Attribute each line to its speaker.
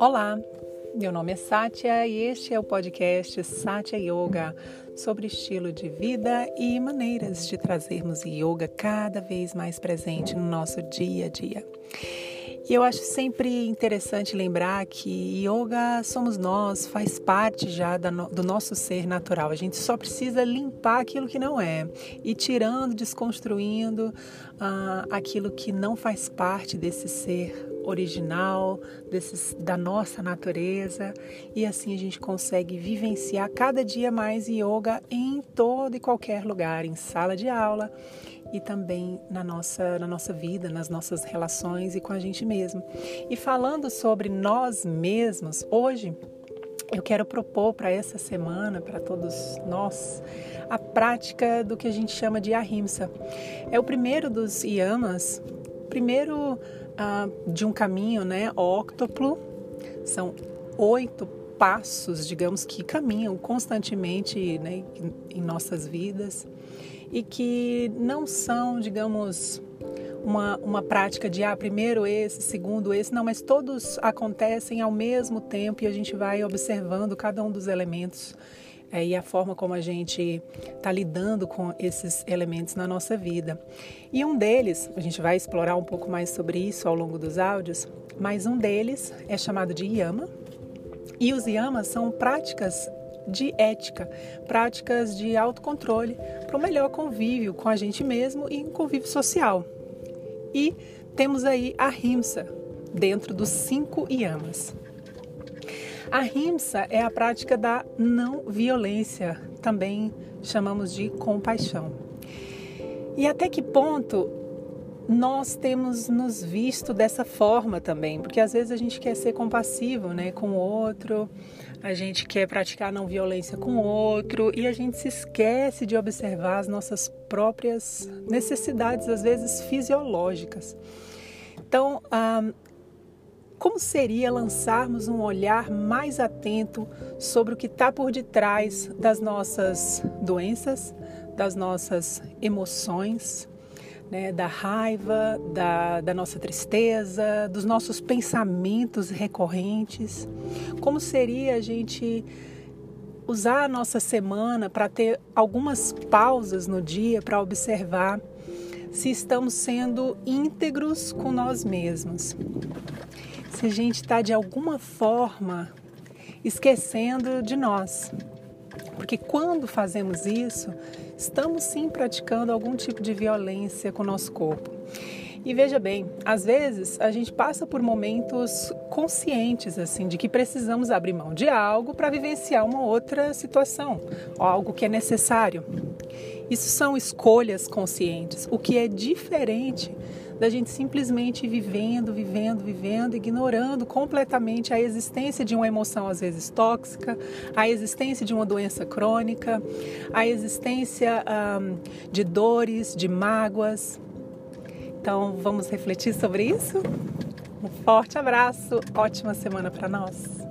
Speaker 1: Olá, meu nome é Sátia e este é o podcast Sátia Yoga sobre estilo de vida e maneiras de trazermos yoga cada vez mais presente no nosso dia a dia. E eu acho sempre interessante lembrar que yoga somos nós, faz parte já do nosso ser natural. A gente só precisa limpar aquilo que não é, e tirando, desconstruindo uh, aquilo que não faz parte desse ser original, desses, da nossa natureza, e assim a gente consegue vivenciar cada dia mais yoga em todo e qualquer lugar, em sala de aula e também na nossa, na nossa vida, nas nossas relações e com a gente mesmo. E falando sobre nós mesmos, hoje eu quero propor para essa semana, para todos nós, a prática do que a gente chama de ahimsa. É o primeiro dos yamas, primeiro uh, de um caminho, né, óctuplo. São oito passos, digamos, que caminham constantemente né, em nossas vidas e que não são, digamos, uma, uma prática de ah, primeiro esse, segundo esse, não, mas todos acontecem ao mesmo tempo e a gente vai observando cada um dos elementos é, e a forma como a gente está lidando com esses elementos na nossa vida. E um deles, a gente vai explorar um pouco mais sobre isso ao longo dos áudios, mas um deles é chamado de yama. E os yamas são práticas de ética, práticas de autocontrole para o melhor convívio com a gente mesmo e um convívio social. E temos aí a rimsa, dentro dos cinco yamas. A rimsa é a prática da não violência, também chamamos de compaixão. E até que ponto nós temos nos visto dessa forma também, porque às vezes a gente quer ser compassivo, né, com o outro, a gente quer praticar não violência com o outro e a gente se esquece de observar as nossas próprias necessidades, às vezes fisiológicas. Então, ah, como seria lançarmos um olhar mais atento sobre o que está por detrás das nossas doenças, das nossas emoções? né, da raiva, da, da nossa tristeza, dos nossos pensamentos recorrentes. Como seria a gente usar a nossa semana para ter algumas pausas no dia para observar se estamos sendo íntegros com nós mesmos. Se a gente está de alguma forma esquecendo de nós. Porque quando fazemos isso, estamos sim praticando algum tipo de violência com o nosso corpo. E veja bem, às vezes a gente passa por momentos conscientes assim de que precisamos abrir mão de algo para vivenciar uma outra situação, algo que é necessário. Isso são escolhas conscientes, o que é diferente da gente simplesmente vivendo, vivendo, vivendo, ignorando completamente a existência de uma emoção às vezes tóxica, a existência de uma doença crônica, a existência de dores, de mágoas. Então vamos refletir sobre isso? Um forte abraço, ótima semana para nós.